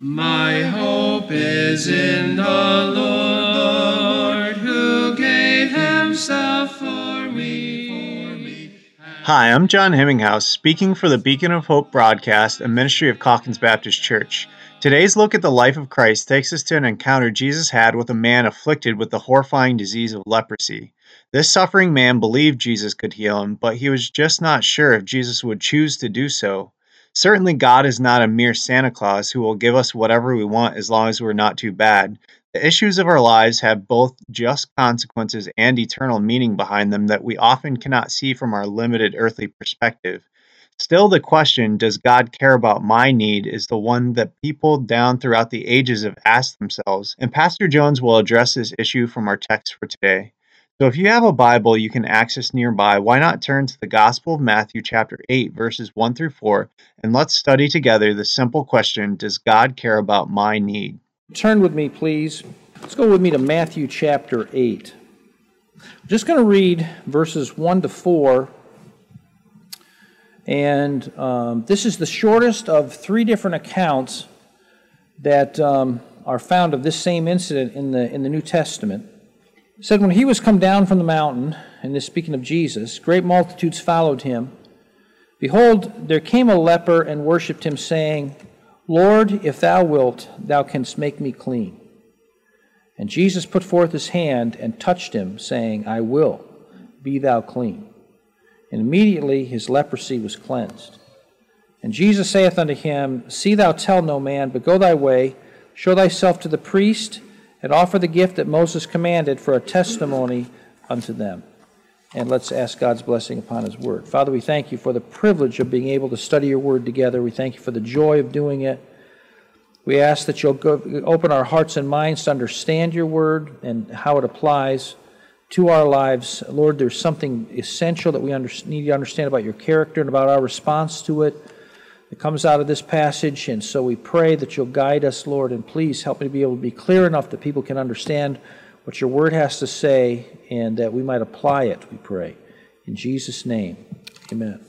My hope is in the Lord who gave himself for me. Hi, I'm John Hemminghouse, speaking for the Beacon of Hope broadcast, a ministry of Calkins Baptist Church. Today's look at the life of Christ takes us to an encounter Jesus had with a man afflicted with the horrifying disease of leprosy. This suffering man believed Jesus could heal him, but he was just not sure if Jesus would choose to do so. Certainly, God is not a mere Santa Claus who will give us whatever we want as long as we're not too bad. The issues of our lives have both just consequences and eternal meaning behind them that we often cannot see from our limited earthly perspective. Still, the question, does God care about my need, is the one that people down throughout the ages have asked themselves, and Pastor Jones will address this issue from our text for today. So if you have a Bible you can access nearby, why not turn to the Gospel of Matthew chapter 8 verses 1 through 4 and let's study together the simple question, does God care about my need? Turn with me please. Let's go with me to Matthew chapter 8. I'm just going to read verses 1 to 4 and um, this is the shortest of three different accounts that um, are found of this same incident in the, in the New Testament. Said, When he was come down from the mountain, and this speaking of Jesus, great multitudes followed him. Behold, there came a leper and worshipped him, saying, Lord, if thou wilt, thou canst make me clean. And Jesus put forth his hand and touched him, saying, I will, be thou clean. And immediately his leprosy was cleansed. And Jesus saith unto him, See thou tell no man, but go thy way, show thyself to the priest, and offer the gift that Moses commanded for a testimony unto them. And let's ask God's blessing upon his word. Father, we thank you for the privilege of being able to study your word together. We thank you for the joy of doing it. We ask that you'll open our hearts and minds to understand your word and how it applies to our lives. Lord, there's something essential that we under, need to understand about your character and about our response to it that comes out of this passage. And so we pray that you'll guide us, Lord, and please help me to be able to be clear enough that people can understand what your word has to say and that we might apply it, we pray. In Jesus' name, amen.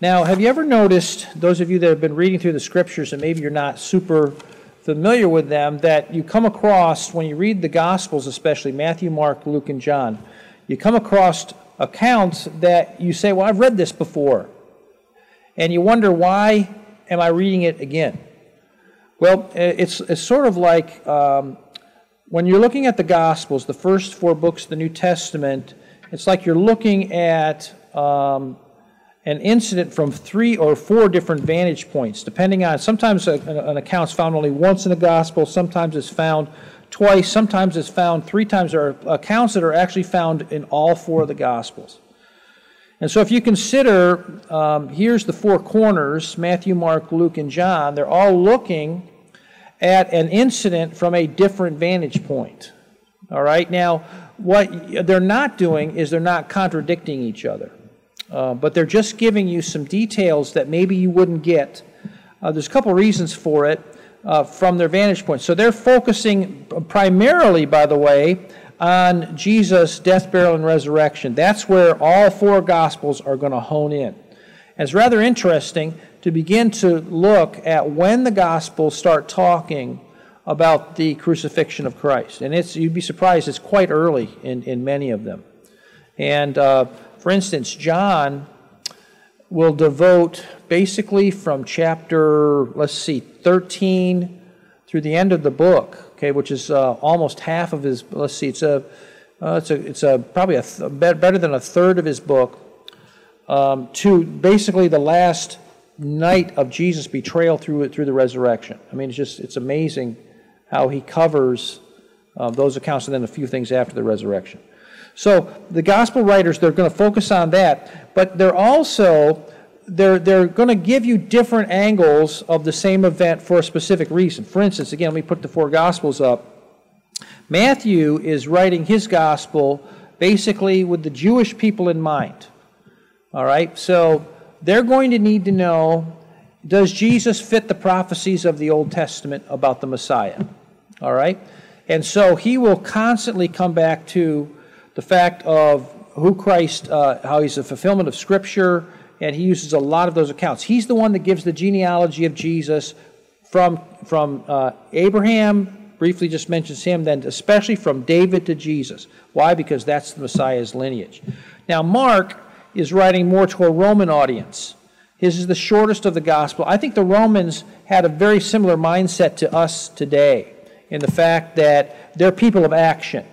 Now, have you ever noticed, those of you that have been reading through the scriptures and maybe you're not super familiar with them that you come across when you read the Gospels, especially Matthew, Mark, Luke, and John. You come across accounts that you say, Well, I've read this before. And you wonder, why am I reading it again? Well, it's, it's sort of like um, when you're looking at the Gospels, the first four books of the New Testament, it's like you're looking at um, an incident from three or four different vantage points, depending on sometimes a, an account's found only once in the gospel, sometimes it's found twice, sometimes it's found three times. There are accounts that are actually found in all four of the gospels. And so, if you consider, um, here's the four corners Matthew, Mark, Luke, and John, they're all looking at an incident from a different vantage point. All right? Now, what they're not doing is they're not contradicting each other. Uh, but they're just giving you some details that maybe you wouldn't get. Uh, there's a couple reasons for it uh, from their vantage point. So they're focusing primarily, by the way, on Jesus' death, burial, and resurrection. That's where all four Gospels are going to hone in. And it's rather interesting to begin to look at when the Gospels start talking about the crucifixion of Christ. And it's, you'd be surprised, it's quite early in, in many of them. And uh, for instance, John will devote basically from chapter, let's see, 13 through the end of the book, okay, which is uh, almost half of his, let's see, it's a, uh, it's a, it's a probably a th- better than a third of his book, um, to basically the last night of Jesus' betrayal through through the resurrection. I mean, it's just it's amazing how he covers uh, those accounts and then a few things after the resurrection. So the gospel writers, they're going to focus on that, but they're also they're, they're going to give you different angles of the same event for a specific reason. For instance, again, let me put the four gospels up. Matthew is writing his gospel basically with the Jewish people in mind. All right? So they're going to need to know does Jesus fit the prophecies of the Old Testament about the Messiah? All right? And so he will constantly come back to the fact of who Christ, uh, how he's a fulfillment of Scripture, and he uses a lot of those accounts. He's the one that gives the genealogy of Jesus from, from uh, Abraham, briefly just mentions him, then especially from David to Jesus. Why? Because that's the Messiah's lineage. Now, Mark is writing more to a Roman audience. His is the shortest of the gospel. I think the Romans had a very similar mindset to us today in the fact that they're people of action.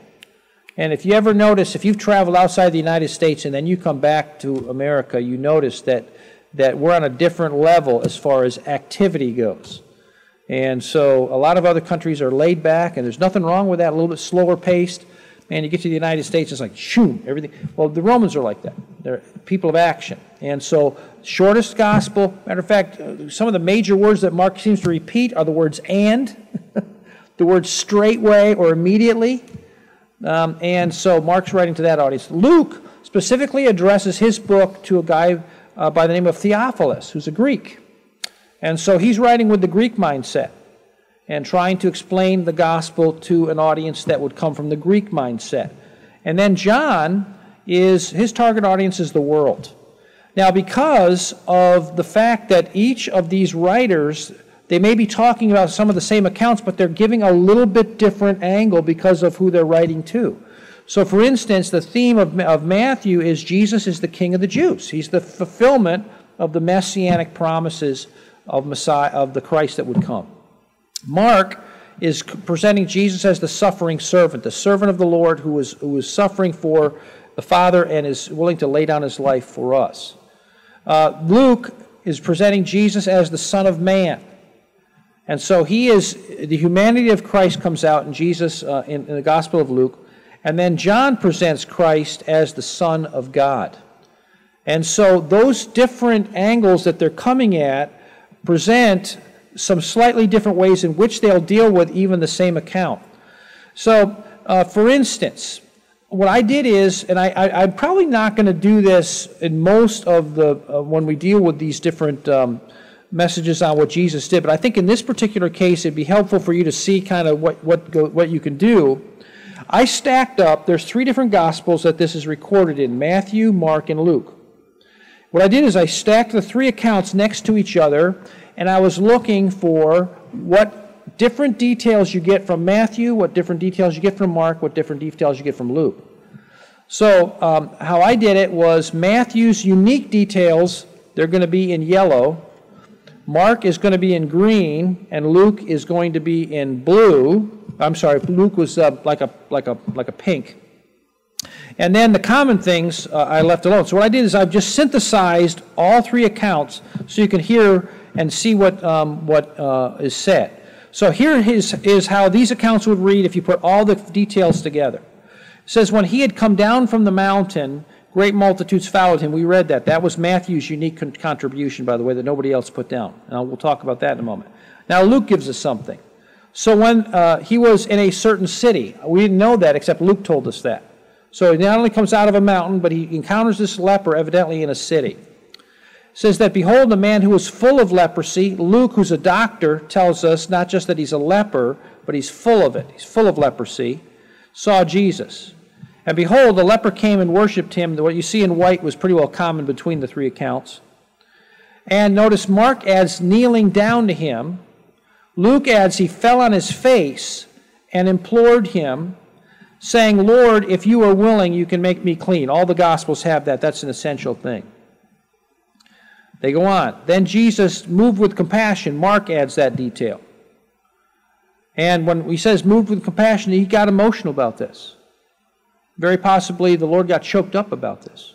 And if you ever notice, if you've traveled outside the United States and then you come back to America, you notice that, that we're on a different level as far as activity goes. And so a lot of other countries are laid back, and there's nothing wrong with that, a little bit slower paced. Man, you get to the United States, it's like, shoom, everything. Well, the Romans are like that. They're people of action. And so, shortest gospel, matter of fact, uh, some of the major words that Mark seems to repeat are the words and, the words straightway or immediately. Um, and so, Mark's writing to that audience. Luke specifically addresses his book to a guy uh, by the name of Theophilus, who's a Greek. And so, he's writing with the Greek mindset and trying to explain the gospel to an audience that would come from the Greek mindset. And then John is his target audience is the world. Now, because of the fact that each of these writers, they may be talking about some of the same accounts, but they're giving a little bit different angle because of who they're writing to. So, for instance, the theme of, of Matthew is Jesus is the King of the Jews. He's the fulfillment of the messianic promises of Messiah of the Christ that would come. Mark is presenting Jesus as the suffering servant, the servant of the Lord who is, who is suffering for the Father and is willing to lay down his life for us. Uh, Luke is presenting Jesus as the Son of Man. And so he is, the humanity of Christ comes out in Jesus, uh, in, in the Gospel of Luke. And then John presents Christ as the Son of God. And so those different angles that they're coming at present some slightly different ways in which they'll deal with even the same account. So, uh, for instance, what I did is, and I, am probably not going to do this in most of the, uh, when we deal with these different um, messages on what Jesus did, but I think in this particular case it'd be helpful for you to see kind of what, what, go, what you can do. I stacked up, there's three different gospels that this is recorded in Matthew, Mark, and Luke. What I did is I stacked the three accounts next to each other and I was looking for what different details you get from Matthew, what different details you get from Mark, what different details you get from Luke. So, um, how I did it was Matthew's unique details, they're going to be in yellow. Mark is going to be in green, and Luke is going to be in blue. I'm sorry, Luke was uh, like, a, like, a, like a pink. And then the common things uh, I left alone. So what I did is I've just synthesized all three accounts so you can hear and see what, um, what uh, is said. So here is, is how these accounts would read if you put all the details together. It says, When he had come down from the mountain, great multitudes followed him. We read that. That was Matthew's unique con- contribution, by the way, that nobody else put down. And we'll talk about that in a moment. Now, Luke gives us something. So when uh, he was in a certain city, we didn't know that except Luke told us that. So he not only comes out of a mountain, but he encounters this leper evidently in a city says that, Behold, a man who was full of leprosy. Luke, who's a doctor, tells us not just that he's a leper, but he's full of it. He's full of leprosy. Saw Jesus. And behold, the leper came and worshipped him. What you see in white was pretty well common between the three accounts. And notice Mark adds kneeling down to him. Luke adds he fell on his face and implored him, saying, Lord, if you are willing, you can make me clean. All the Gospels have that. That's an essential thing. They go on. Then Jesus moved with compassion. Mark adds that detail. And when he says moved with compassion, he got emotional about this. Very possibly the Lord got choked up about this.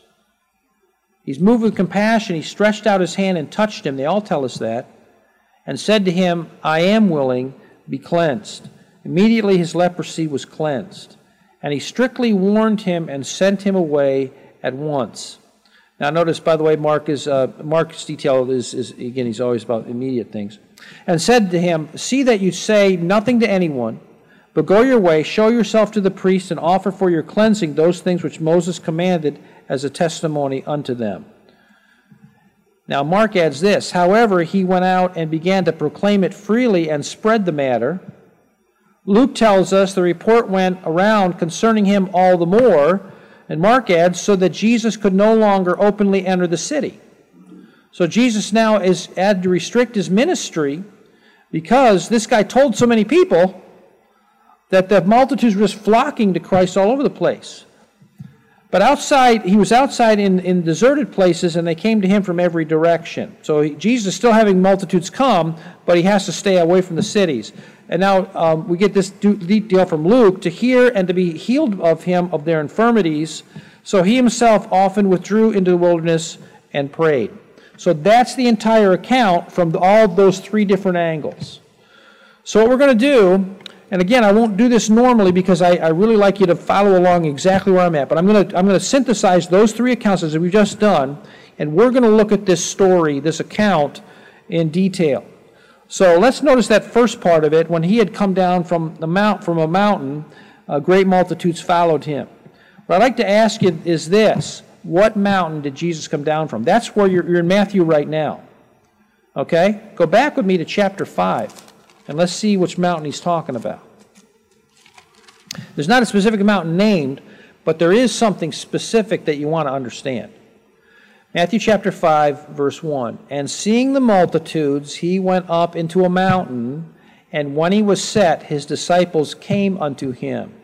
He's moved with compassion. He stretched out his hand and touched him. They all tell us that. And said to him, I am willing, be cleansed. Immediately his leprosy was cleansed. And he strictly warned him and sent him away at once. Now, notice, by the way, Mark is, uh, Mark's detail is, is, again, he's always about immediate things. And said to him, See that you say nothing to anyone, but go your way, show yourself to the priest, and offer for your cleansing those things which Moses commanded as a testimony unto them. Now, Mark adds this However, he went out and began to proclaim it freely and spread the matter. Luke tells us the report went around concerning him all the more and Mark adds, so that Jesus could no longer openly enter the city. So Jesus now is had to restrict his ministry because this guy told so many people that the multitudes were just flocking to Christ all over the place. But outside, he was outside in, in deserted places, and they came to him from every direction. So he, Jesus is still having multitudes come, but he has to stay away from the cities. And now um, we get this detail from Luke to hear and to be healed of him of their infirmities. So he himself often withdrew into the wilderness and prayed. So that's the entire account from all those three different angles. So what we're going to do and again, I won't do this normally because I, I really like you to follow along exactly where I'm at. But I'm going to I'm going to synthesize those three accounts as we've just done, and we're going to look at this story, this account, in detail. So let's notice that first part of it. When he had come down from the mount from a mountain, uh, great multitudes followed him. What I'd like to ask you is this: What mountain did Jesus come down from? That's where you're, you're in Matthew right now. Okay, go back with me to chapter five. And let's see which mountain he's talking about. There's not a specific mountain named, but there is something specific that you want to understand. Matthew chapter 5, verse 1. And seeing the multitudes, he went up into a mountain, and when he was set, his disciples came unto him.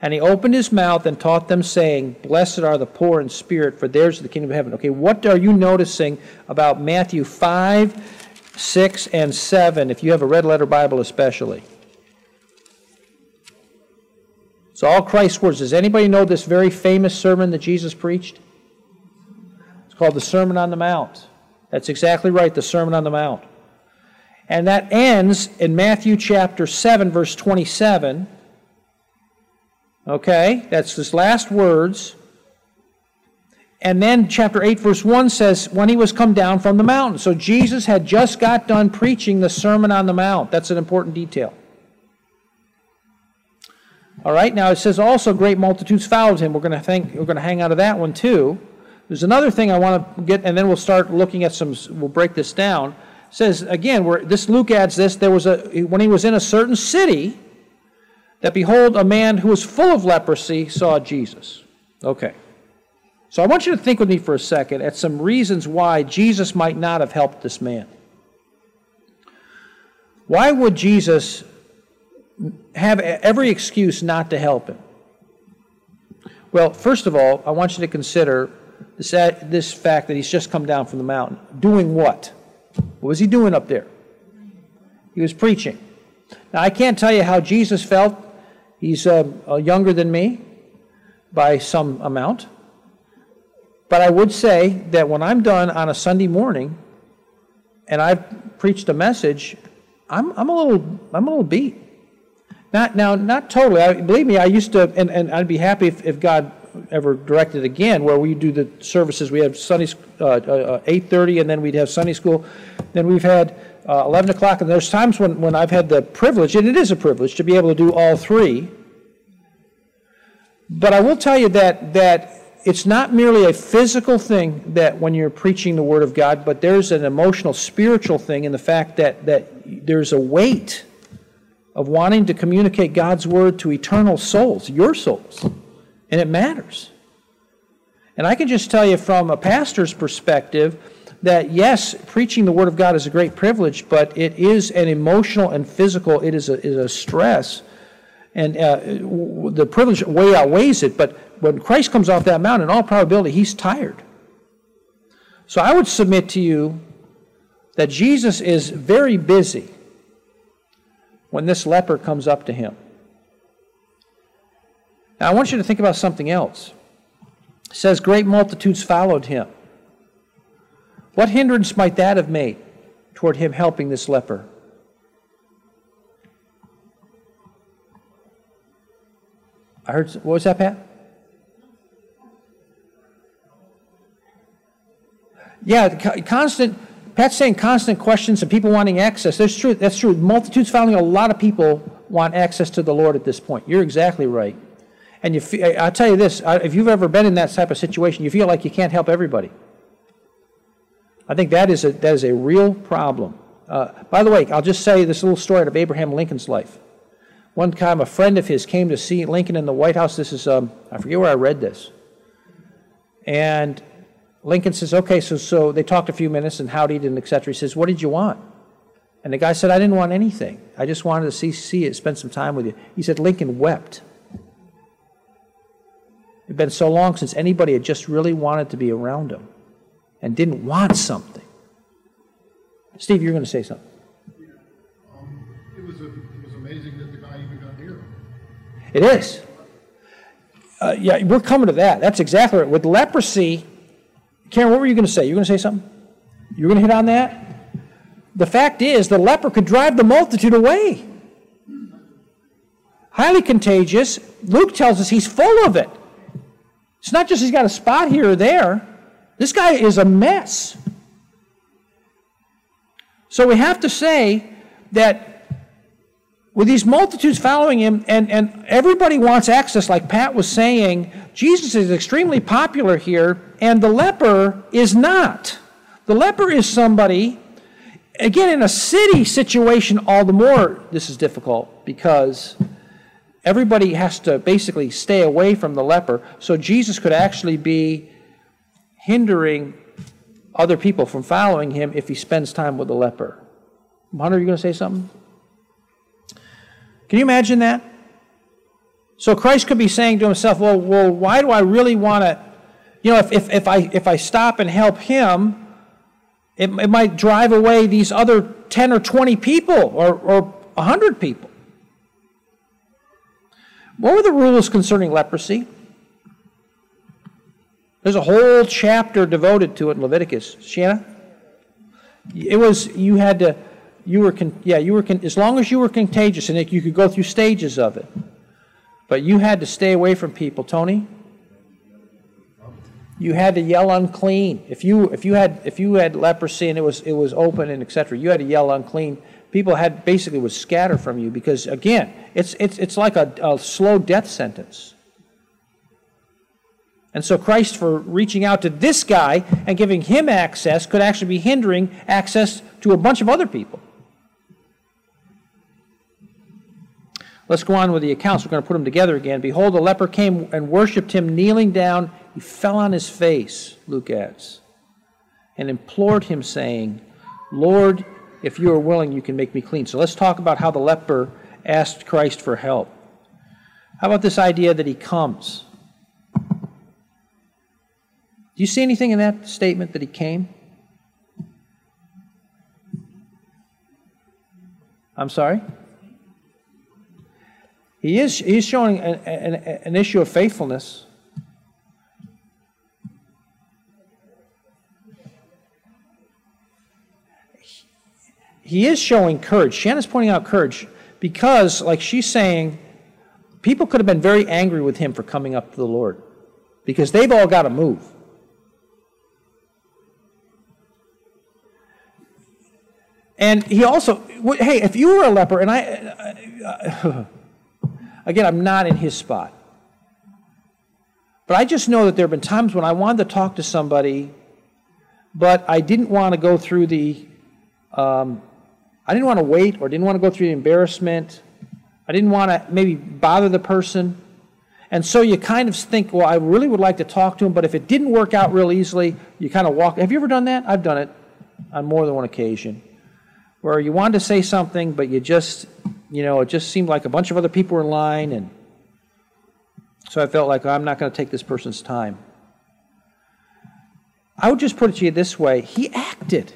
And he opened his mouth and taught them, saying, Blessed are the poor in spirit, for theirs is the kingdom of heaven. Okay, what are you noticing about Matthew 5, 6 and 7, if you have a red letter Bible especially. So, all Christ's words. Does anybody know this very famous sermon that Jesus preached? It's called the Sermon on the Mount. That's exactly right, the Sermon on the Mount. And that ends in Matthew chapter 7, verse 27. Okay, that's his last words. And then chapter 8, verse 1 says, when he was come down from the mountain. So Jesus had just got done preaching the Sermon on the Mount. That's an important detail. All right, now it says also great multitudes followed him. We're going to think we're going to hang out of that one too. There's another thing I want to get, and then we'll start looking at some. We'll break this down. It says again, where this Luke adds this. There was a when he was in a certain city, that behold, a man who was full of leprosy saw Jesus. Okay. So I want you to think with me for a second at some reasons why Jesus might not have helped this man. Why would Jesus have every excuse not to help him? Well, first of all, I want you to consider this, this fact that he's just come down from the mountain. Doing what? What was he doing up there? He was preaching. Now, I can't tell you how Jesus felt. He's uh, uh, younger than me by some amount. But I would say that when I'm done on a Sunday morning and I've preached a message, I'm, I'm, a, little, I'm a little beat. Not, now, not totally. I, believe me, I used to, and, and I'd be happy if, if God ever directed again, where we do the services. We have Sunday uh, uh, 8:30, and then we'd have Sunday school. Then we've had uh, 11 o'clock, and there's times when, when I've had the privilege, and it is a privilege, to be able to do all three. But I will tell you that that it's not merely a physical thing that when you're preaching the Word of God, but there's an emotional, spiritual thing in the fact that, that there's a weight of wanting to communicate God's Word to eternal souls, your souls. And it matters. And I can just tell you from a pastor's perspective that yes, preaching the Word of God is a great privilege, but it is an emotional and physical, it is a, is a stress. And uh, the privilege way outweighs it, but when Christ comes off that mountain, in all probability, he's tired. So I would submit to you that Jesus is very busy when this leper comes up to him. Now, I want you to think about something else. It says, Great multitudes followed him. What hindrance might that have made toward him helping this leper? I heard, what was that, Pat? Yeah, constant. Pat's saying constant questions and people wanting access. That's true. That's true. Multitudes following. A lot of people want access to the Lord at this point. You're exactly right. And you, I'll tell you this: if you've ever been in that type of situation, you feel like you can't help everybody. I think that is a that is a real problem. Uh, by the way, I'll just say this little story out of Abraham Lincoln's life. One time, a friend of his came to see Lincoln in the White House. This is um, I forget where I read this, and Lincoln says, okay, so, so they talked a few minutes and howdied and et cetera. He says, what did you want? And the guy said, I didn't want anything. I just wanted to see, see it, spend some time with you. He said, Lincoln wept. It had been so long since anybody had just really wanted to be around him and didn't want something. Steve, you're going to say something. Um, it was, a, it was amazing that the guy even got near him. It is. Uh, yeah, we're coming to that. That's exactly right. With leprosy, Karen, what were you going to say? You were going to say something? You were going to hit on that? The fact is, the leper could drive the multitude away. Highly contagious. Luke tells us he's full of it. It's not just he's got a spot here or there. This guy is a mess. So we have to say that with these multitudes following him, and, and everybody wants access, like Pat was saying, Jesus is extremely popular here, and the leper is not. The leper is somebody Again, in a city situation, all the more this is difficult because everybody has to basically stay away from the leper. So Jesus could actually be hindering other people from following him if he spends time with the leper. Hunter, are you going to say something? Can you imagine that? So Christ could be saying to himself, well, well why do I really want to, you know, if, if, if, I, if I stop and help him, it, it might drive away these other 10 or 20 people or, or 100 people. What were the rules concerning leprosy? There's a whole chapter devoted to it in Leviticus. Shanna? It was, you had to, you were, con, yeah, you were, con, as long as you were contagious, and it, you could go through stages of it. But you had to stay away from people. Tony? You had to yell unclean. If you if you had if you had leprosy and it was it was open and etc., you had to yell unclean. People had basically would scatter from you because again, it's it's it's like a, a slow death sentence. And so Christ, for reaching out to this guy and giving him access, could actually be hindering access to a bunch of other people. Let's go on with the accounts. We're going to put them together again. Behold, the leper came and worshipped him, kneeling down he fell on his face, Luke adds, and implored him, saying, Lord, if you are willing, you can make me clean. So let's talk about how the leper asked Christ for help. How about this idea that he comes? Do you see anything in that statement that he came? I'm sorry? He is he's showing an, an, an issue of faithfulness. He is showing courage. Shanna's pointing out courage because, like she's saying, people could have been very angry with him for coming up to the Lord because they've all got to move. And he also, hey, if you were a leper, and I, again, I'm not in his spot. But I just know that there have been times when I wanted to talk to somebody, but I didn't want to go through the um, I didn't want to wait or didn't want to go through the embarrassment. I didn't want to maybe bother the person. And so you kind of think, well, I really would like to talk to him, but if it didn't work out real easily, you kind of walk. Have you ever done that? I've done it on more than one occasion. Where you wanted to say something, but you just, you know, it just seemed like a bunch of other people were in line. And so I felt like I'm not going to take this person's time. I would just put it to you this way He acted.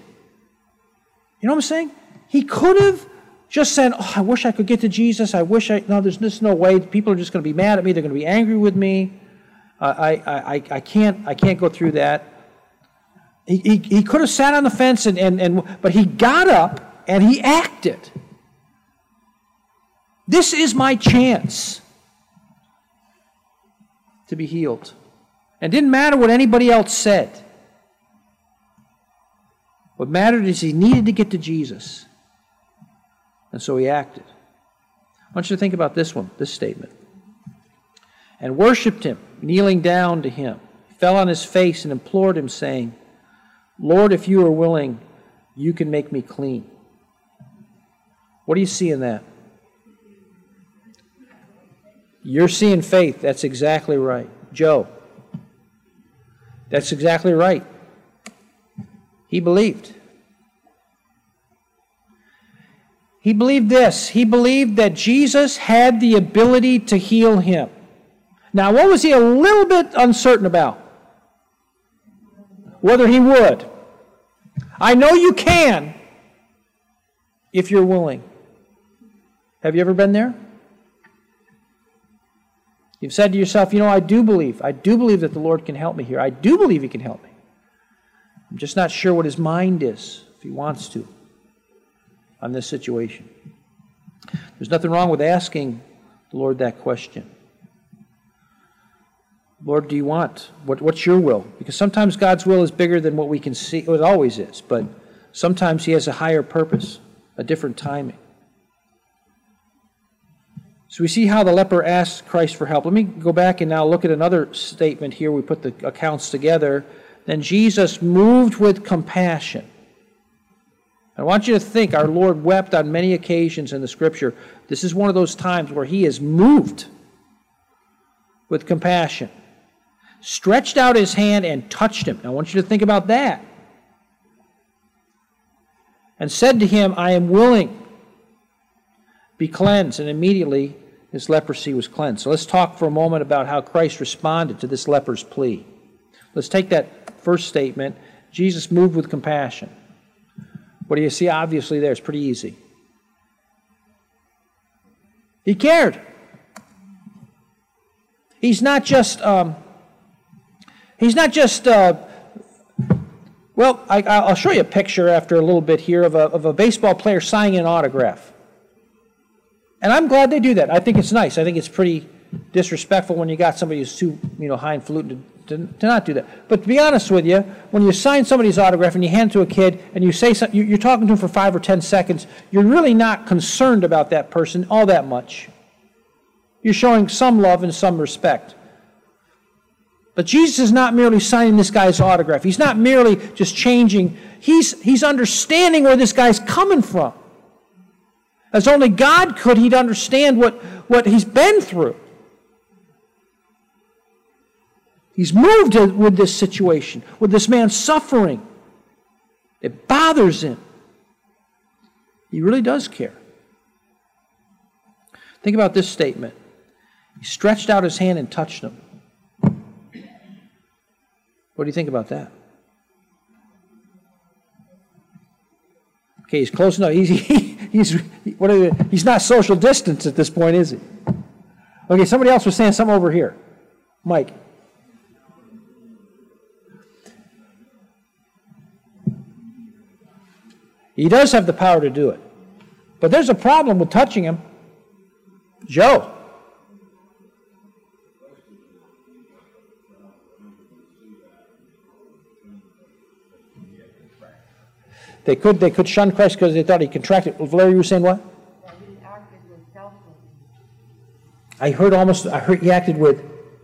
You know what I'm saying? He could have just said, Oh, I wish I could get to Jesus. I wish I, no, there's just no way. People are just going to be mad at me. They're going to be angry with me. I, I, I, I, can't, I can't go through that. He, he, he could have sat on the fence, and, and, and, but he got up and he acted. This is my chance to be healed. And it didn't matter what anybody else said. What mattered is he needed to get to Jesus. And so he acted. I want you to think about this one, this statement. And worshiped him, kneeling down to him, fell on his face and implored him, saying, Lord, if you are willing, you can make me clean. What do you see in that? You're seeing faith. That's exactly right. Joe. That's exactly right. He believed. He believed this. He believed that Jesus had the ability to heal him. Now, what was he a little bit uncertain about? Whether he would. I know you can if you're willing. Have you ever been there? You've said to yourself, you know, I do believe. I do believe that the Lord can help me here. I do believe He can help me. I'm just not sure what His mind is, if He wants to, on this situation. There's nothing wrong with asking the Lord that question. Lord, do you want? What, what's your will? Because sometimes God's will is bigger than what we can see. It always is, but sometimes He has a higher purpose, a different timing. So we see how the leper asked Christ for help. Let me go back and now look at another statement here. We put the accounts together. Then Jesus moved with compassion. I want you to think our Lord wept on many occasions in the scripture. This is one of those times where he is moved with compassion. Stretched out his hand and touched him. I want you to think about that. And said to him, I am willing. Be cleansed. And immediately his leprosy was cleansed. So let's talk for a moment about how Christ responded to this leper's plea. Let's take that first statement Jesus moved with compassion. What do you see obviously there? It's pretty easy. He cared. He's not just, um, he's not just, uh, well, I, will show you a picture after a little bit here of a, of a baseball player signing an autograph. And I'm glad they do that. I think it's nice. I think it's pretty disrespectful when you got somebody who's too, you know, highfalutin to, to, to not do that. But to be honest with you, when you sign somebody's autograph and you hand it to a kid and you say something, you're talking to him for five or ten seconds, you're really not concerned about that person all that much. You're showing some love and some respect. But Jesus is not merely signing this guy's autograph. He's not merely just changing. He's, he's understanding where this guy's coming from. As only God could, he'd understand what, what he's been through. He's moved with this situation, with this man suffering. It bothers him. He really does care. Think about this statement. He stretched out his hand and touched him. What do you think about that? Okay, he's close enough. He's, he, he's, what are the, he's not social distance at this point, is he? Okay, somebody else was saying something over here. Mike. He does have the power to do it. But there's a problem with touching him. Joe. They could they could shun Christ because they thought he contracted. Valeria, you were saying what? he acted with selflessness. I heard almost. I heard he acted with.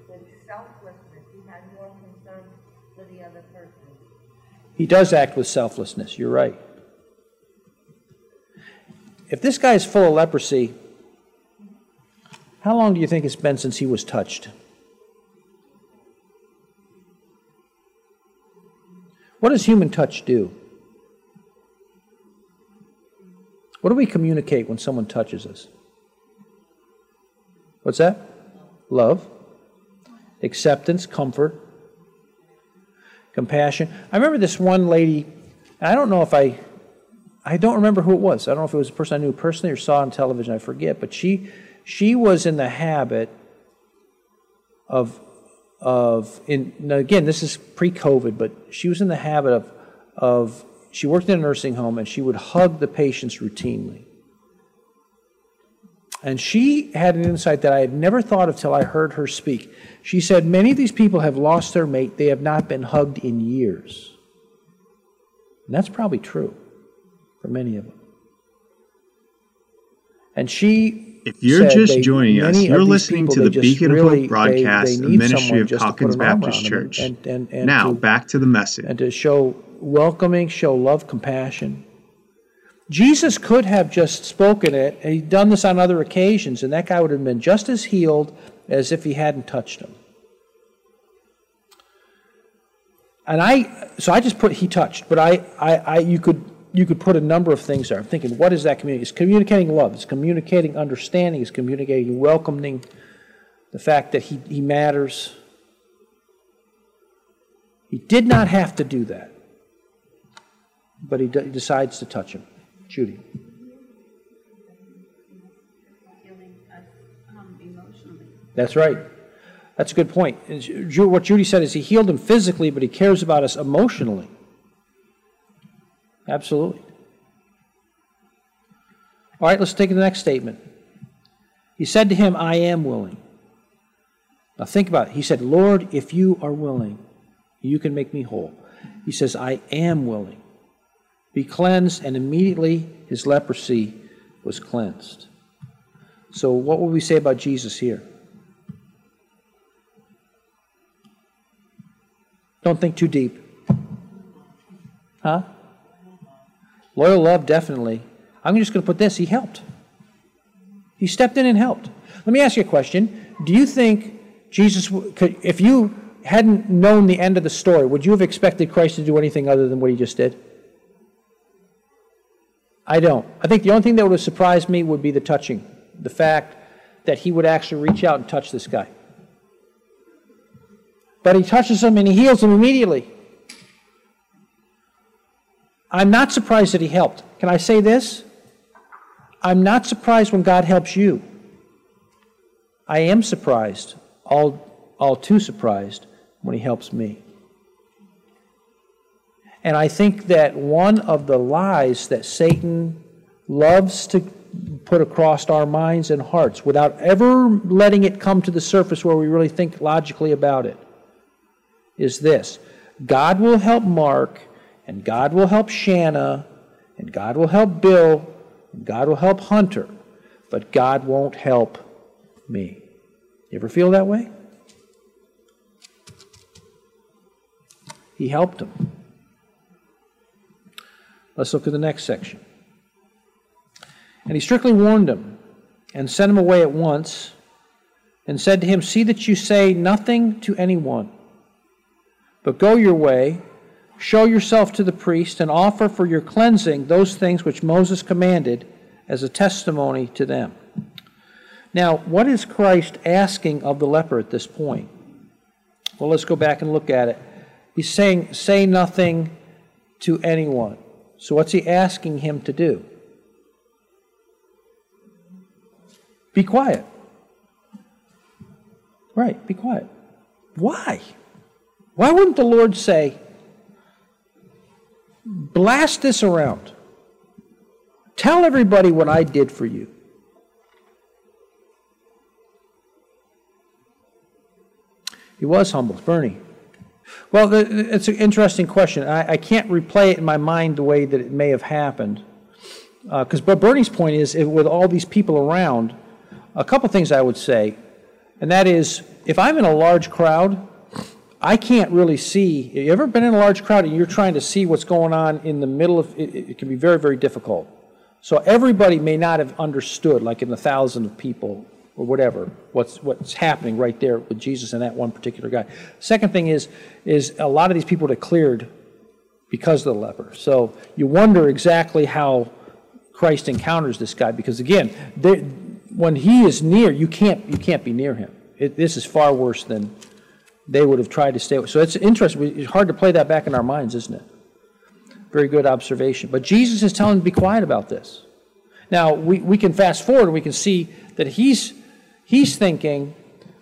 With selflessness, he had more concern for the other person. He does act with selflessness. You're right. If this guy is full of leprosy, how long do you think it's been since he was touched? What does human touch do? What do we communicate when someone touches us? What's that? Love, acceptance, comfort, compassion. I remember this one lady, I don't know if I, I don't remember who it was. I don't know if it was a person I knew personally or saw on television, I forget, but she, she was in the habit of, of in, again, this is pre COVID, but she was in the habit of, of she worked in a nursing home and she would hug the patients routinely. And she had an insight that I had never thought of till I heard her speak. She said, Many of these people have lost their mate, they have not been hugged in years. And that's probably true for many of them. And she. If you're just they, joining us, you're listening people, to the Beacon really, of Hope broadcast, they, a ministry of Calkins Baptist Church. And, and, and now, to, back to the message. And to show welcoming, show love, compassion. Jesus could have just spoken it, and he'd done this on other occasions, and that guy would have been just as healed as if he hadn't touched him. And I, so I just put he touched, but I, I, I you could you could put a number of things there. I'm thinking, what is that community? It's communicating love. It's communicating understanding. It's communicating welcoming the fact that he, he matters. He did not have to do that, but he, he decides to touch him. Judy. That's right. That's a good point. What Judy said is he healed him physically, but he cares about us emotionally. Absolutely. All right, let's take the next statement. He said to him, I am willing. Now think about it. He said, Lord, if you are willing, you can make me whole. He says, I am willing. Be cleansed, and immediately his leprosy was cleansed. So, what would we say about Jesus here? Don't think too deep. Huh? Loyal love, definitely. I'm just going to put this He helped. He stepped in and helped. Let me ask you a question. Do you think Jesus, could, if you hadn't known the end of the story, would you have expected Christ to do anything other than what he just did? I don't. I think the only thing that would have surprised me would be the touching, the fact that he would actually reach out and touch this guy. But he touches him and he heals him immediately. I'm not surprised that he helped. Can I say this? I'm not surprised when God helps you. I am surprised, all, all too surprised, when he helps me. And I think that one of the lies that Satan loves to put across our minds and hearts without ever letting it come to the surface where we really think logically about it is this God will help Mark, and God will help Shanna, and God will help Bill, and God will help Hunter, but God won't help me. You ever feel that way? He helped him. Let's look at the next section. And he strictly warned him and sent him away at once and said to him, See that you say nothing to anyone, but go your way, show yourself to the priest, and offer for your cleansing those things which Moses commanded as a testimony to them. Now, what is Christ asking of the leper at this point? Well, let's go back and look at it. He's saying, Say nothing to anyone. So, what's he asking him to do? Be quiet. Right, be quiet. Why? Why wouldn't the Lord say, blast this around? Tell everybody what I did for you. He was humble. Bernie. Well, it's an interesting question. I, I can't replay it in my mind the way that it may have happened. Uh, because, but Bernie's point is, if- with all these people around, a couple things I would say, and that is, if I'm in a large crowd, I can't really see. You ever been in a large crowd and you're trying to see what's going on in the middle of it? It can be very, very difficult. So everybody may not have understood, like in the thousand of people or whatever, what's what's happening right there with Jesus and that one particular guy. Second thing is, is a lot of these people that cleared because of the leper. So you wonder exactly how Christ encounters this guy because again, they, when he is near, you can't you can't be near him. It, this is far worse than they would have tried to stay. So it's interesting. It's hard to play that back in our minds, isn't it? Very good observation. But Jesus is telling them to be quiet about this. Now we, we can fast forward and we can see that he's he's thinking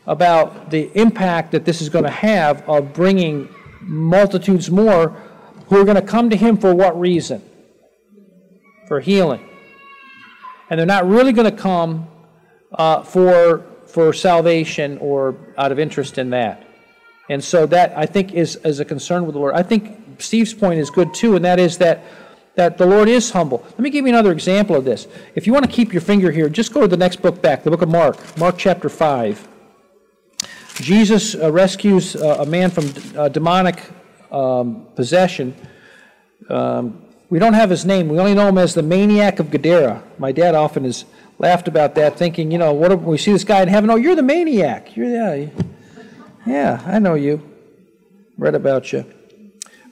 about the impact that this is going to have of bringing multitudes more who are going to come to him for what reason? For healing. And they're not really going to come uh, for, for salvation or out of interest in that. And so that, I think, is, is a concern with the Lord. I think Steve's point is good too, and that is that, that the Lord is humble. Let me give you another example of this. If you want to keep your finger here, just go to the next book back, the book of Mark, Mark chapter 5. Jesus uh, rescues uh, a man from uh, demonic um, possession. Um, we don't have his name. We only know him as the maniac of Gadara. My dad often has laughed about that, thinking, you know, what we see this guy in heaven? Oh, you're the maniac. You're yeah, yeah. I know you. Read about you.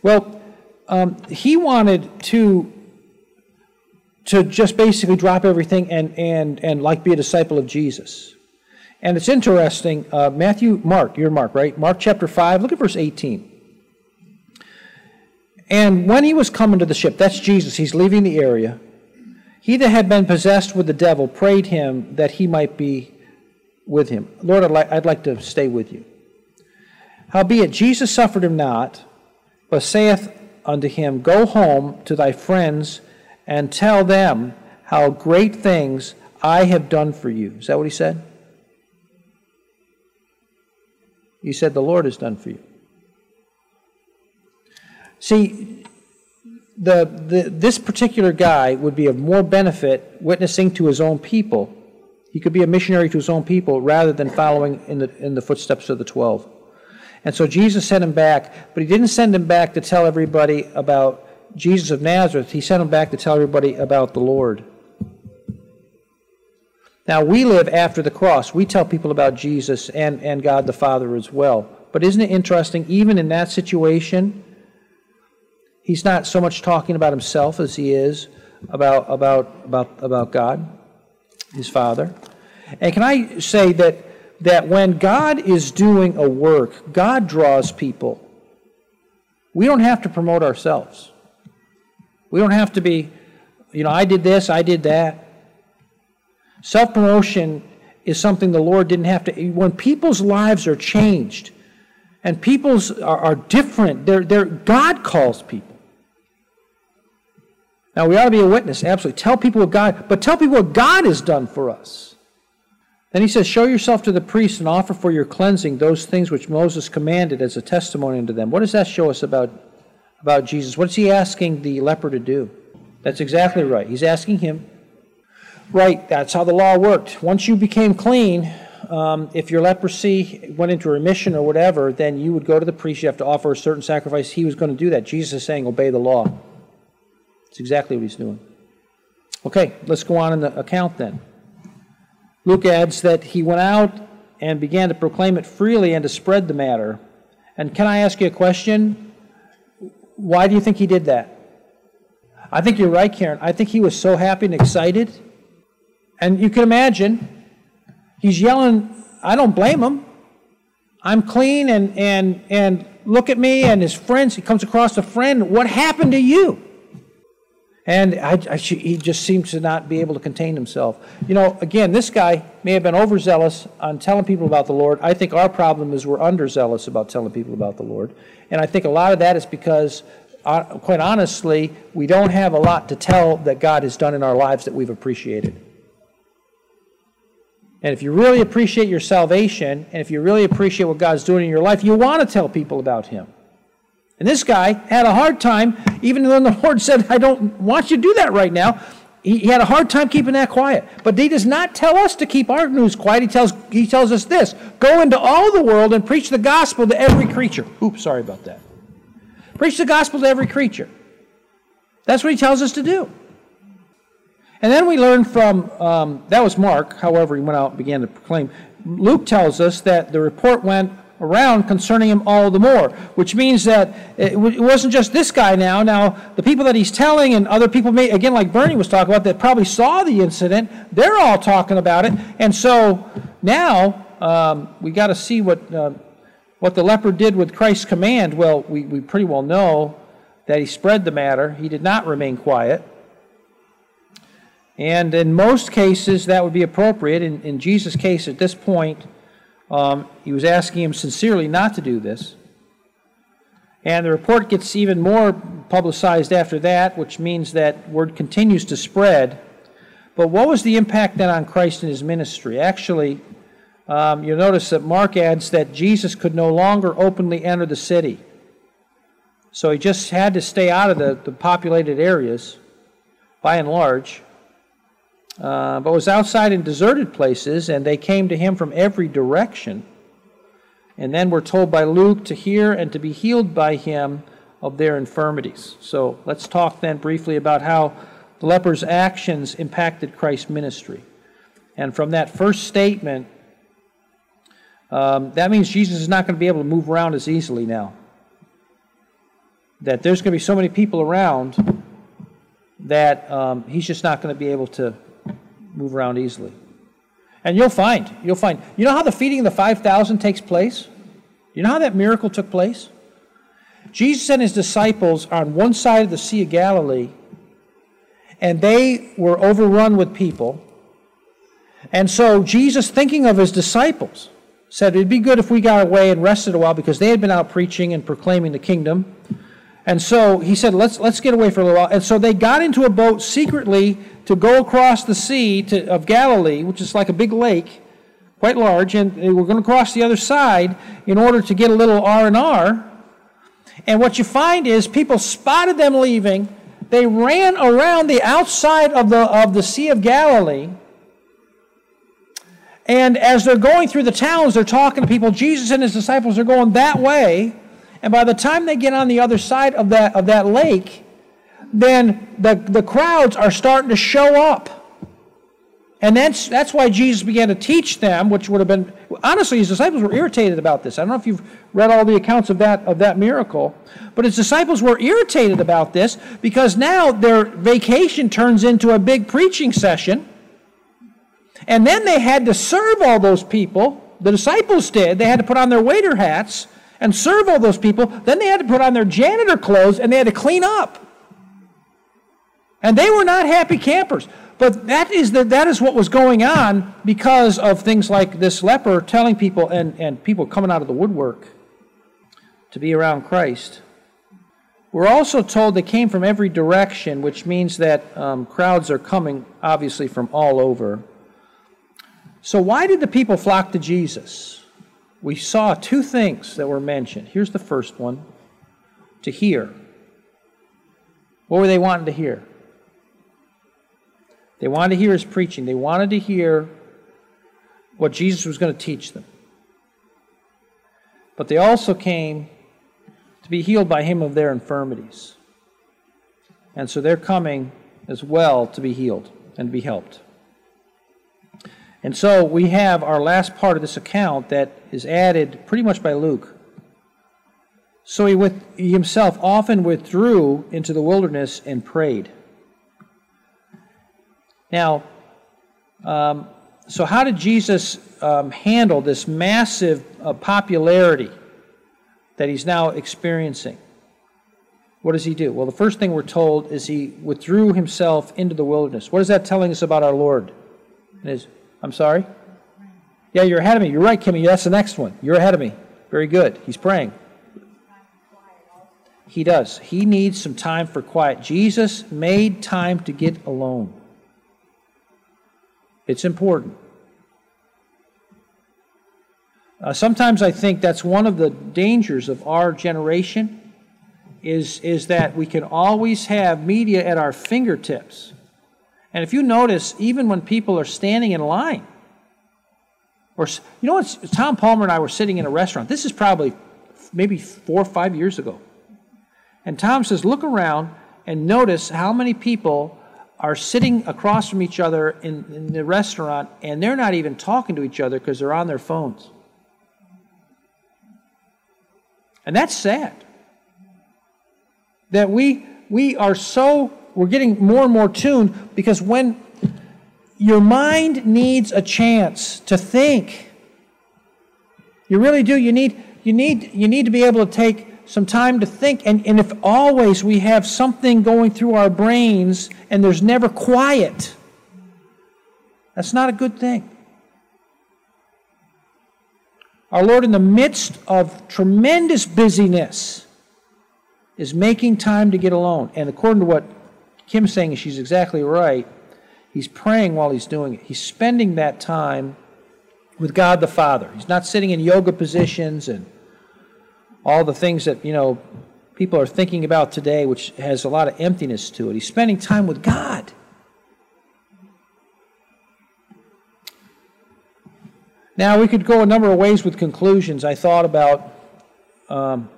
Well, um, he wanted to to just basically drop everything and, and, and like be a disciple of Jesus. And it's interesting, uh, Matthew, Mark, you're Mark, right? Mark chapter 5, look at verse 18. And when he was coming to the ship, that's Jesus, he's leaving the area. He that had been possessed with the devil prayed him that he might be with him. Lord, I'd like, I'd like to stay with you. Howbeit, Jesus suffered him not, but saith unto him, Go home to thy friends and tell them how great things I have done for you. Is that what he said? He said, The Lord has done for you. See, the, the, this particular guy would be of more benefit witnessing to his own people. He could be a missionary to his own people rather than following in the, in the footsteps of the 12. And so Jesus sent him back, but he didn't send him back to tell everybody about Jesus of Nazareth. He sent him back to tell everybody about the Lord. Now, we live after the cross. We tell people about Jesus and, and God the Father as well. But isn't it interesting, even in that situation, he's not so much talking about himself as he is about, about, about, about God, his Father. And can I say that, that when God is doing a work, God draws people. We don't have to promote ourselves. We don't have to be, you know, I did this, I did that. Self promotion is something the Lord didn't have to. When people's lives are changed and people's are, are different, they're, they're, God calls people. Now, we ought to be a witness, absolutely. Tell people what God, but tell people what God has done for us. Then he says, Show yourself to the priest and offer for your cleansing those things which Moses commanded as a testimony unto them. What does that show us about, about Jesus? What is he asking the leper to do? That's exactly right. He's asking him Right, that's how the law worked. Once you became clean, um, if your leprosy went into remission or whatever, then you would go to the priest. You have to offer a certain sacrifice. He was going to do that. Jesus is saying, obey the law. It's exactly what he's doing. Okay, let's go on in the account then. Luke adds that he went out and began to proclaim it freely and to spread the matter. And can I ask you a question? Why do you think he did that? I think you're right, Karen. I think he was so happy and excited and you can imagine, he's yelling, I don't blame him. I'm clean and, and, and look at me and his friends. He comes across a friend. What happened to you? And I, I, he just seems to not be able to contain himself. You know, again, this guy may have been overzealous on telling people about the Lord. I think our problem is we're underzealous about telling people about the Lord. And I think a lot of that is because, uh, quite honestly, we don't have a lot to tell that God has done in our lives that we've appreciated. And if you really appreciate your salvation, and if you really appreciate what God's doing in your life, you want to tell people about Him. And this guy had a hard time, even when the Lord said, I don't want you to do that right now. He, he had a hard time keeping that quiet. But he does not tell us to keep our news quiet. He tells, he tells us this go into all the world and preach the gospel to every creature. Oops, sorry about that. Preach the gospel to every creature. That's what he tells us to do. And then we learn from, um, that was Mark, however, he went out and began to proclaim. Luke tells us that the report went around concerning him all the more, which means that it wasn't just this guy now. Now, the people that he's telling and other people, may, again, like Bernie was talking about, that probably saw the incident, they're all talking about it. And so now um, we got to see what, uh, what the leper did with Christ's command. Well, we, we pretty well know that he spread the matter, he did not remain quiet. And in most cases, that would be appropriate. In, in Jesus' case, at this point, um, he was asking him sincerely not to do this. And the report gets even more publicized after that, which means that word continues to spread. But what was the impact then on Christ and his ministry? Actually, um, you'll notice that Mark adds that Jesus could no longer openly enter the city. So he just had to stay out of the, the populated areas by and large uh, but was outside in deserted places, and they came to him from every direction. And then we're told by Luke to hear and to be healed by him of their infirmities. So let's talk then briefly about how the leper's actions impacted Christ's ministry. And from that first statement, um, that means Jesus is not going to be able to move around as easily now. That there's going to be so many people around that um, he's just not going to be able to move around easily. And you'll find, you'll find, you know how the feeding of the 5,000 takes place? You know how that miracle took place? Jesus and his disciples are on one side of the Sea of Galilee, and they were overrun with people. And so Jesus, thinking of his disciples, said it'd be good if we got away and rested a while because they had been out preaching and proclaiming the kingdom. And so he said, let's, let's get away for a little while. And so they got into a boat secretly to go across the sea to, of Galilee, which is like a big lake, quite large, and they were going to cross the other side in order to get a little R&R. And what you find is people spotted them leaving. They ran around the outside of the, of the Sea of Galilee. And as they're going through the towns, they're talking to people. Jesus and his disciples are going that way. And by the time they get on the other side of that, of that lake, then the, the crowds are starting to show up. And that's, that's why Jesus began to teach them, which would have been, honestly, his disciples were irritated about this. I don't know if you've read all the accounts of that, of that miracle, but his disciples were irritated about this because now their vacation turns into a big preaching session. And then they had to serve all those people. The disciples did. They had to put on their waiter hats and serve all those people. Then they had to put on their janitor clothes and they had to clean up. And they were not happy campers. But that is, the, that is what was going on because of things like this leper telling people and, and people coming out of the woodwork to be around Christ. We're also told they came from every direction, which means that um, crowds are coming, obviously, from all over. So, why did the people flock to Jesus? We saw two things that were mentioned. Here's the first one to hear. What were they wanting to hear? They wanted to hear his preaching. They wanted to hear what Jesus was going to teach them. But they also came to be healed by him of their infirmities. And so they're coming as well to be healed and be helped. And so we have our last part of this account that is added pretty much by Luke. So he, with, he himself often withdrew into the wilderness and prayed. Now, um, so how did Jesus um, handle this massive uh, popularity that he's now experiencing? What does he do? Well, the first thing we're told is he withdrew himself into the wilderness. What is that telling us about our Lord? His, I'm sorry? Yeah, you're ahead of me. You're right, Kimmy. That's the next one. You're ahead of me. Very good. He's praying. He does. He needs some time for quiet. Jesus made time to get alone. It's important. Uh, sometimes I think that's one of the dangers of our generation is, is that we can always have media at our fingertips. And if you notice, even when people are standing in line, or you know what? Tom Palmer and I were sitting in a restaurant. This is probably maybe four or five years ago. And Tom says, Look around and notice how many people are sitting across from each other in, in the restaurant and they're not even talking to each other because they're on their phones. And that's sad. That we we are so we're getting more and more tuned because when your mind needs a chance to think, you really do. You need you need you need to be able to take some time to think. And, and if always we have something going through our brains and there's never quiet, that's not a good thing. Our Lord, in the midst of tremendous busyness, is making time to get alone. And according to what Kim's saying, she's exactly right. He's praying while he's doing it. He's spending that time with God the Father. He's not sitting in yoga positions and all the things that, you know, people are thinking about today, which has a lot of emptiness to it. He's spending time with God. Now, we could go a number of ways with conclusions. I thought about, um,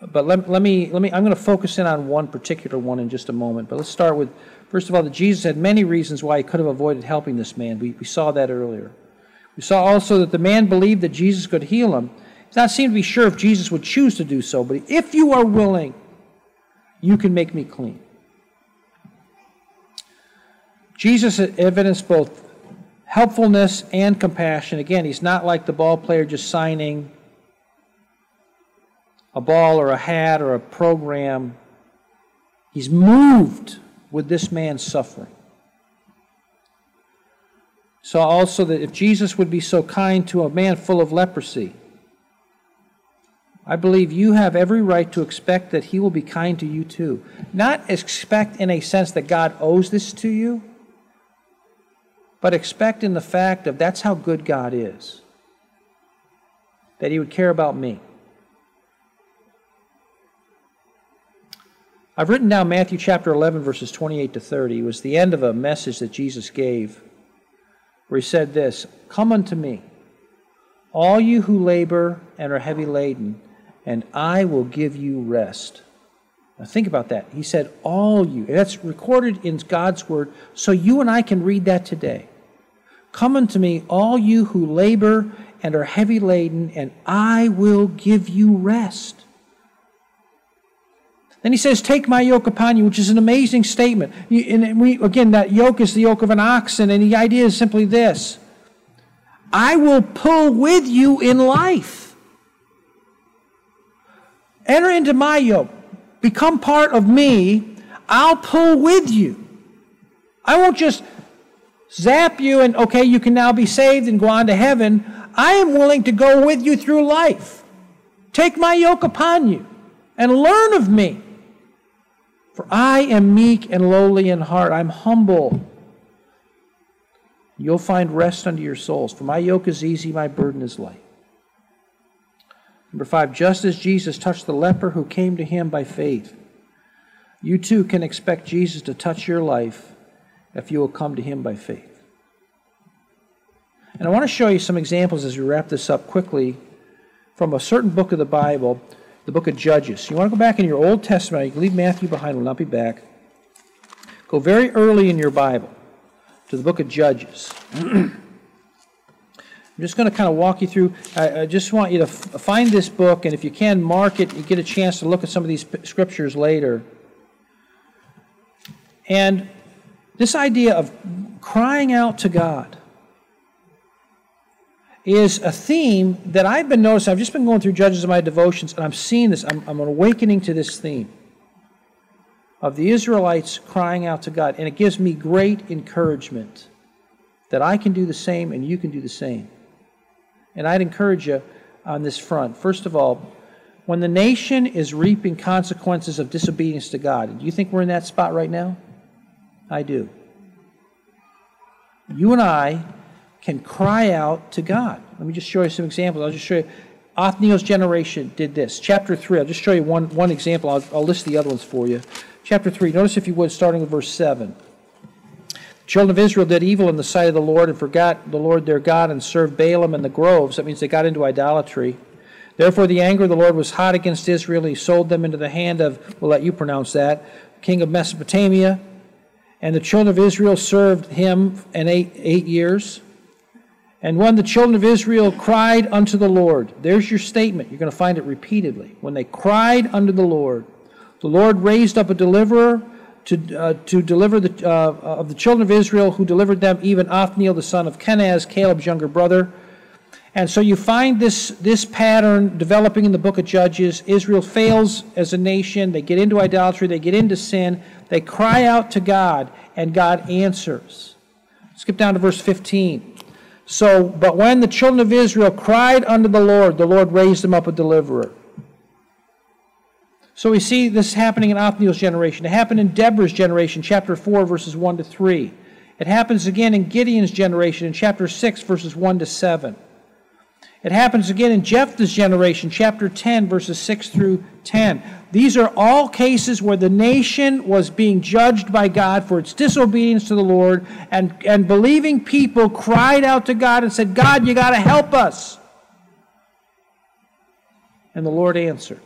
but let, let, me, let me, I'm going to focus in on one particular one in just a moment. But let's start with, first of all, that Jesus had many reasons why he could have avoided helping this man. We, we saw that earlier. We saw also that the man believed that Jesus could heal him, does not seem to be sure if Jesus would choose to do so, but if you are willing, you can make me clean. Jesus evidenced both helpfulness and compassion. Again, he's not like the ball player just signing a ball or a hat or a program. He's moved with this man's suffering. So, also, that if Jesus would be so kind to a man full of leprosy, I believe you have every right to expect that he will be kind to you too. Not expect in a sense that God owes this to you, but expect in the fact of that's how good God is. That he would care about me. I've written down Matthew chapter 11, verses 28 to 30. It was the end of a message that Jesus gave where he said this Come unto me, all you who labor and are heavy laden, and I will give you rest. Now think about that. He said, All you. That's recorded in God's word, so you and I can read that today. Come unto me, all you who labor and are heavy laden, and I will give you rest. Then he says, Take my yoke upon you, which is an amazing statement. And we, again, that yoke is the yoke of an oxen, and the idea is simply this I will pull with you in life. Enter into my yoke, become part of me. I'll pull with you. I won't just zap you and, okay, you can now be saved and go on to heaven. I am willing to go with you through life. Take my yoke upon you and learn of me. For I am meek and lowly in heart. I'm humble. You'll find rest unto your souls. For my yoke is easy, my burden is light. Number five, just as Jesus touched the leper who came to him by faith, you too can expect Jesus to touch your life if you will come to him by faith. And I want to show you some examples as we wrap this up quickly from a certain book of the Bible the book of Judges. You want to go back in your Old Testament, you can leave Matthew behind, we'll not be back. Go very early in your Bible to the book of Judges. I'm just going to kind of walk you through. I, I just want you to find this book, and if you can, mark it. You get a chance to look at some of these scriptures later. And this idea of crying out to God is a theme that I've been noticing. I've just been going through Judges of my devotions, and I'm seeing this. I'm, I'm awakening to this theme of the Israelites crying out to God. And it gives me great encouragement that I can do the same and you can do the same. And I'd encourage you on this front. First of all, when the nation is reaping consequences of disobedience to God, do you think we're in that spot right now? I do. You and I can cry out to God. Let me just show you some examples. I'll just show you. Othniel's generation did this. Chapter 3, I'll just show you one, one example. I'll, I'll list the other ones for you. Chapter 3, notice if you would, starting with verse 7. Children of Israel did evil in the sight of the Lord and forgot the Lord their God and served Baalim and the groves. That means they got into idolatry. Therefore, the anger of the Lord was hot against Israel, he sold them into the hand of, we'll let you pronounce that, king of Mesopotamia. And the children of Israel served him in eight, eight years. And when the children of Israel cried unto the Lord, there's your statement. You're going to find it repeatedly. When they cried unto the Lord, the Lord raised up a deliverer to, uh, to deliver the, uh, of the children of Israel, who delivered them, even Othniel, the son of Kenaz, Caleb's younger brother. And so you find this, this pattern developing in the book of Judges. Israel fails as a nation. They get into idolatry. They get into sin. They cry out to God, and God answers. Skip down to verse 15. So, but when the children of Israel cried unto the Lord, the Lord raised them up a deliverer. So we see this happening in Othniel's generation. It happened in Deborah's generation, chapter 4, verses 1 to 3. It happens again in Gideon's generation, in chapter 6, verses 1 to 7. It happens again in Jephthah's generation, chapter 10, verses 6 through 10. These are all cases where the nation was being judged by God for its disobedience to the Lord, and, and believing people cried out to God and said, God, you got to help us. And the Lord answered.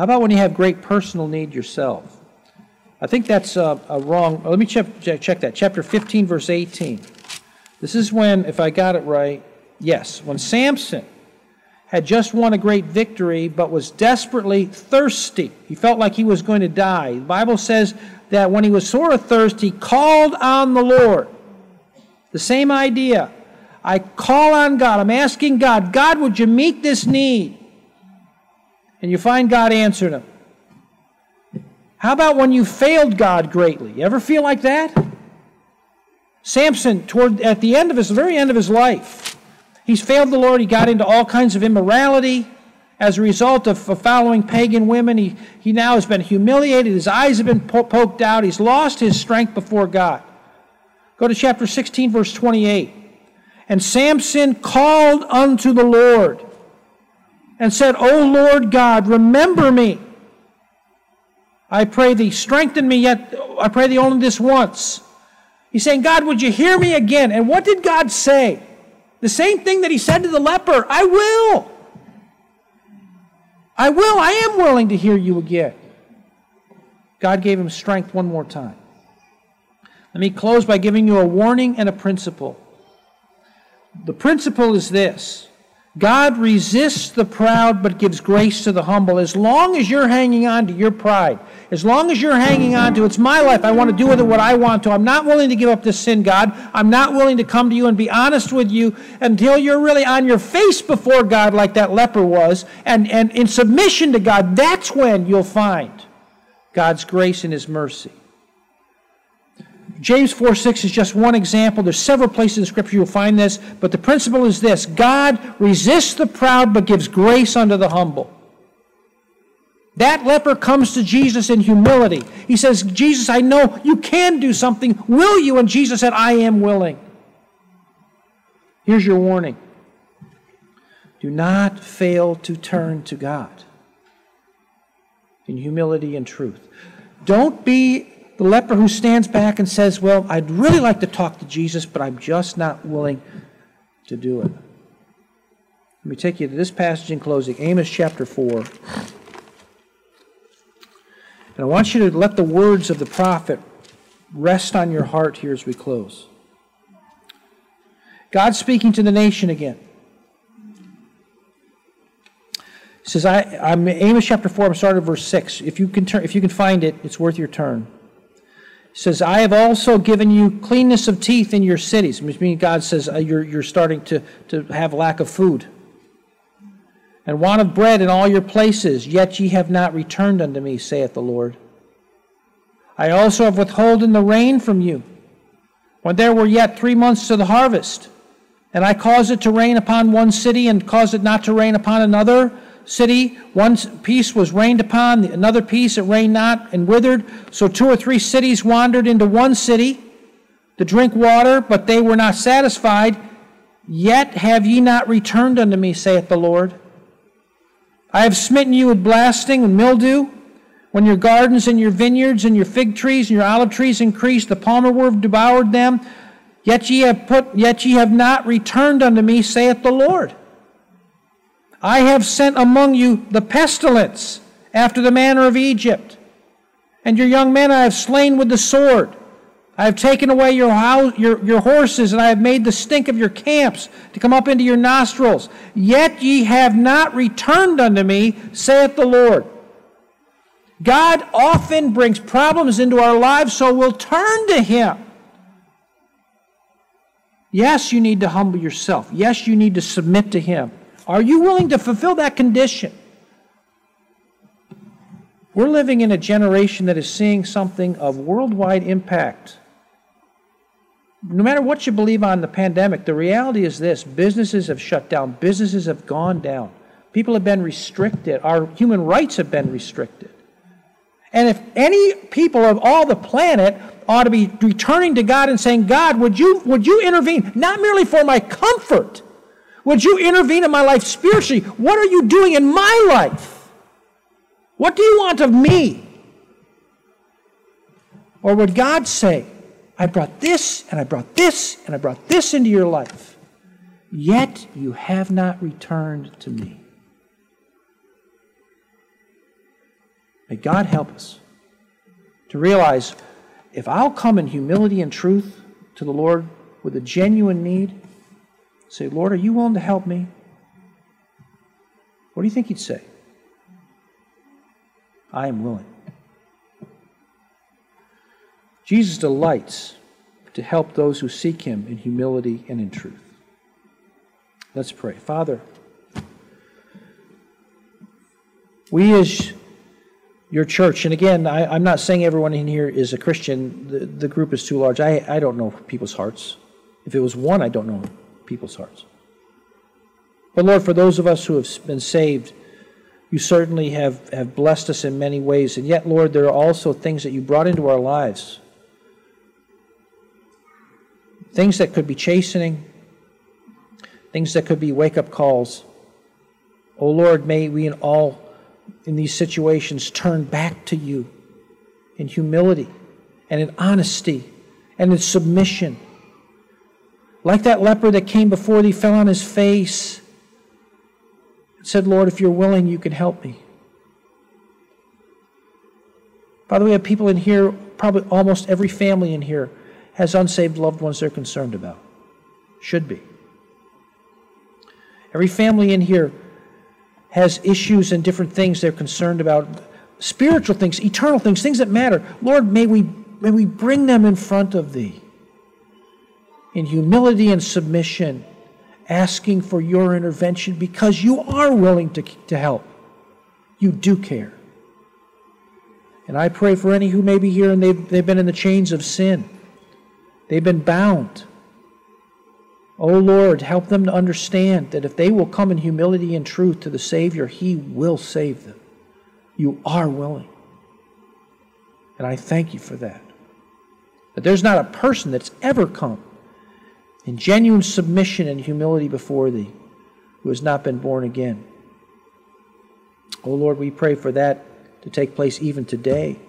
How about when you have great personal need yourself? I think that's a, a wrong. Let me check, check that. Chapter 15, verse 18. This is when, if I got it right, yes, when Samson had just won a great victory, but was desperately thirsty. He felt like he was going to die. The Bible says that when he was sore of thirst, he called on the Lord. The same idea. I call on God. I'm asking God, God, would you meet this need? And you find God answered him. How about when you failed God greatly? You ever feel like that? Samson, toward at the end of his the very end of his life, he's failed the Lord. He got into all kinds of immorality as a result of, of following pagan women. He, he now has been humiliated. His eyes have been po- poked out. He's lost his strength before God. Go to chapter 16, verse 28. And Samson called unto the Lord and said, O Lord God, remember me. I pray thee, strengthen me yet, I pray thee only this once. He's saying, God, would you hear me again? And what did God say? The same thing that he said to the leper I will. I will. I am willing to hear you again. God gave him strength one more time. Let me close by giving you a warning and a principle. The principle is this God resists the proud but gives grace to the humble. As long as you're hanging on to your pride, as long as you're hanging on to, it's my life, I want to do with it what I want to. I'm not willing to give up this sin, God. I'm not willing to come to you and be honest with you until you're really on your face before God, like that leper was, and, and in submission to God. That's when you'll find God's grace and His mercy. James 4 6 is just one example. There's several places in Scripture you'll find this, but the principle is this God resists the proud but gives grace unto the humble. That leper comes to Jesus in humility. He says, Jesus, I know you can do something. Will you? And Jesus said, I am willing. Here's your warning do not fail to turn to God in humility and truth. Don't be the leper who stands back and says, Well, I'd really like to talk to Jesus, but I'm just not willing to do it. Let me take you to this passage in closing Amos chapter 4. And I want you to let the words of the prophet rest on your heart here as we close. God speaking to the nation again. He says, I, I'm Amos chapter 4, I'm starting at verse 6. If you can turn, if you can find it, it's worth your turn says, I have also given you cleanness of teeth in your cities, which means God says uh, you're, you're starting to, to have lack of food. And want of bread in all your places, yet ye have not returned unto me, saith the Lord. I also have withholden the rain from you, when there were yet three months to the harvest. And I caused it to rain upon one city, and caused it not to rain upon another city. One piece was rained upon, another piece it rained not and withered. So two or three cities wandered into one city to drink water, but they were not satisfied. Yet have ye not returned unto me, saith the Lord. I have smitten you with blasting and mildew. When your gardens and your vineyards and your fig trees and your olive trees increased, the palmer worm devoured them. Yet ye have put, yet ye have not returned unto me, saith the Lord. I have sent among you the pestilence after the manner of Egypt. And your young men I have slain with the sword. I have taken away your, house, your, your horses, and I have made the stink of your camps to come up into your nostrils. Yet ye have not returned unto me, saith the Lord. God often brings problems into our lives, so we'll turn to Him. Yes, you need to humble yourself. Yes, you need to submit to Him. Are you willing to fulfill that condition? We're living in a generation that is seeing something of worldwide impact. No matter what you believe on the pandemic, the reality is this businesses have shut down, businesses have gone down, people have been restricted, our human rights have been restricted. And if any people of all the planet ought to be returning to God and saying, God, would you, would you intervene, not merely for my comfort, would you intervene in my life spiritually? What are you doing in my life? What do you want of me? Or would God say, I brought this, and I brought this, and I brought this into your life, yet you have not returned to me? May God help us to realize if I'll come in humility and truth to the Lord with a genuine need, Say, Lord, are you willing to help me? What do you think he'd say? I am willing. Jesus delights to help those who seek him in humility and in truth. Let's pray. Father, we as your church, and again, I, am not saying everyone in here is a Christian. The, the group is too large. I, I don't know people's hearts. If it was one, I don't know people's hearts. But Lord, for those of us who have been saved, you certainly have, have blessed us in many ways. And yet, Lord, there are also things that you brought into our lives. Things that could be chastening, things that could be wake up calls. Oh Lord, may we in all in these situations turn back to you in humility and in honesty and in submission. Like that leper that came before thee, fell on his face, and said, Lord, if you're willing, you can help me. By the way, have people in here, probably almost every family in here has unsaved loved ones they're concerned about. Should be. Every family in here has issues and different things they're concerned about spiritual things, eternal things, things that matter. Lord, may we, may we bring them in front of Thee in humility and submission, asking for your intervention because you are willing to, to help. You do care. And I pray for any who may be here and they've, they've been in the chains of sin, they've been bound. Oh Lord, help them to understand that if they will come in humility and truth to the Savior, He will save them. You are willing. And I thank you for that. But there's not a person that's ever come in genuine submission and humility before Thee who has not been born again. Oh Lord, we pray for that to take place even today.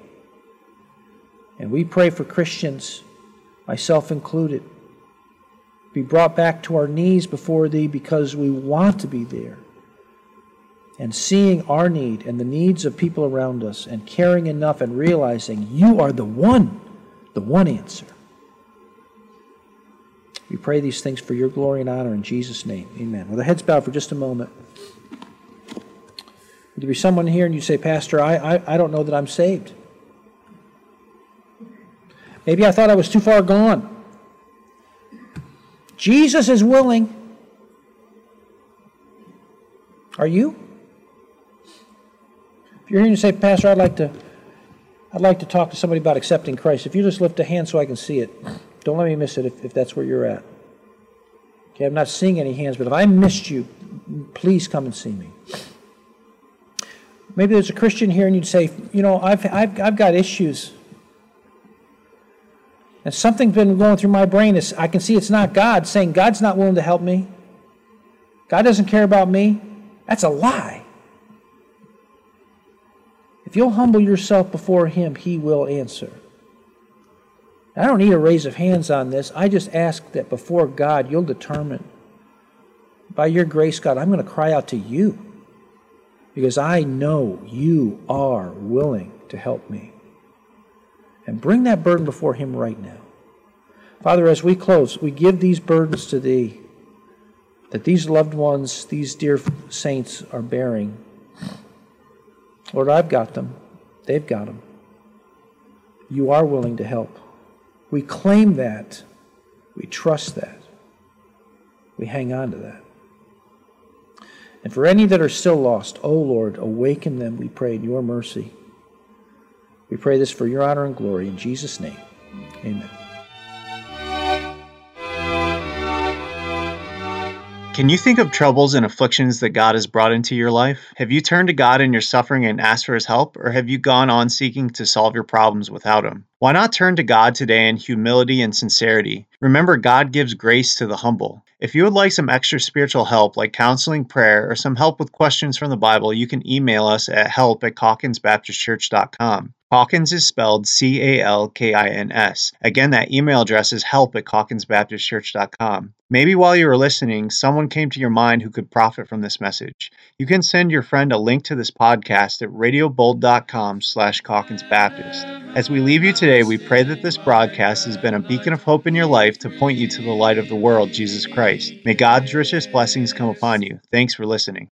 And we pray for Christians, myself included be brought back to our knees before Thee because we want to be there. And seeing our need and the needs of people around us and caring enough and realizing you are the one, the one answer. We pray these things for your glory and honor in Jesus' name. Amen. With the heads bowed for just a moment. Would there be someone here and you say, Pastor, I, I, I don't know that I'm saved? Maybe I thought I was too far gone. Jesus is willing. Are you? If you're here and you say, Pastor, I'd like to I'd like to talk to somebody about accepting Christ. If you just lift a hand so I can see it, don't let me miss it if, if that's where you're at. Okay, I'm not seeing any hands, but if I missed you, please come and see me. Maybe there's a Christian here and you'd say, you know, I've, I've, I've got issues and something's been going through my brain. Is I can see it's not God saying God's not willing to help me. God doesn't care about me. That's a lie. If you'll humble yourself before Him, He will answer. I don't need a raise of hands on this. I just ask that before God, you'll determine, by your grace, God, I'm going to cry out to you because I know you are willing to help me and bring that burden before Him right now. Father, as we close, we give these burdens to Thee that these loved ones, these dear saints are bearing. Lord, I've got them. They've got them. You are willing to help. We claim that. We trust that. We hang on to that. And for any that are still lost, O Lord, awaken them, we pray, in your mercy. We pray this for your honor and glory in Jesus' name. Amen. Can you think of troubles and afflictions that God has brought into your life? Have you turned to God in your suffering and asked for his help, or have you gone on seeking to solve your problems without him? Why not turn to God today in humility and sincerity? Remember, God gives grace to the humble. If you would like some extra spiritual help, like counseling, prayer, or some help with questions from the Bible, you can email us at help at calkinsbaptistchurch.com. Calkins is spelled C A L K I N S. Again, that email address is help at calkinsbaptistchurch.com. Maybe while you were listening, someone came to your mind who could profit from this message. You can send your friend a link to this podcast at radiobold.com slash calkinsbaptist. As we leave you today, we pray that this broadcast has been a beacon of hope in your life to point you to the light of the world, Jesus Christ. May God's richest blessings come upon you. Thanks for listening.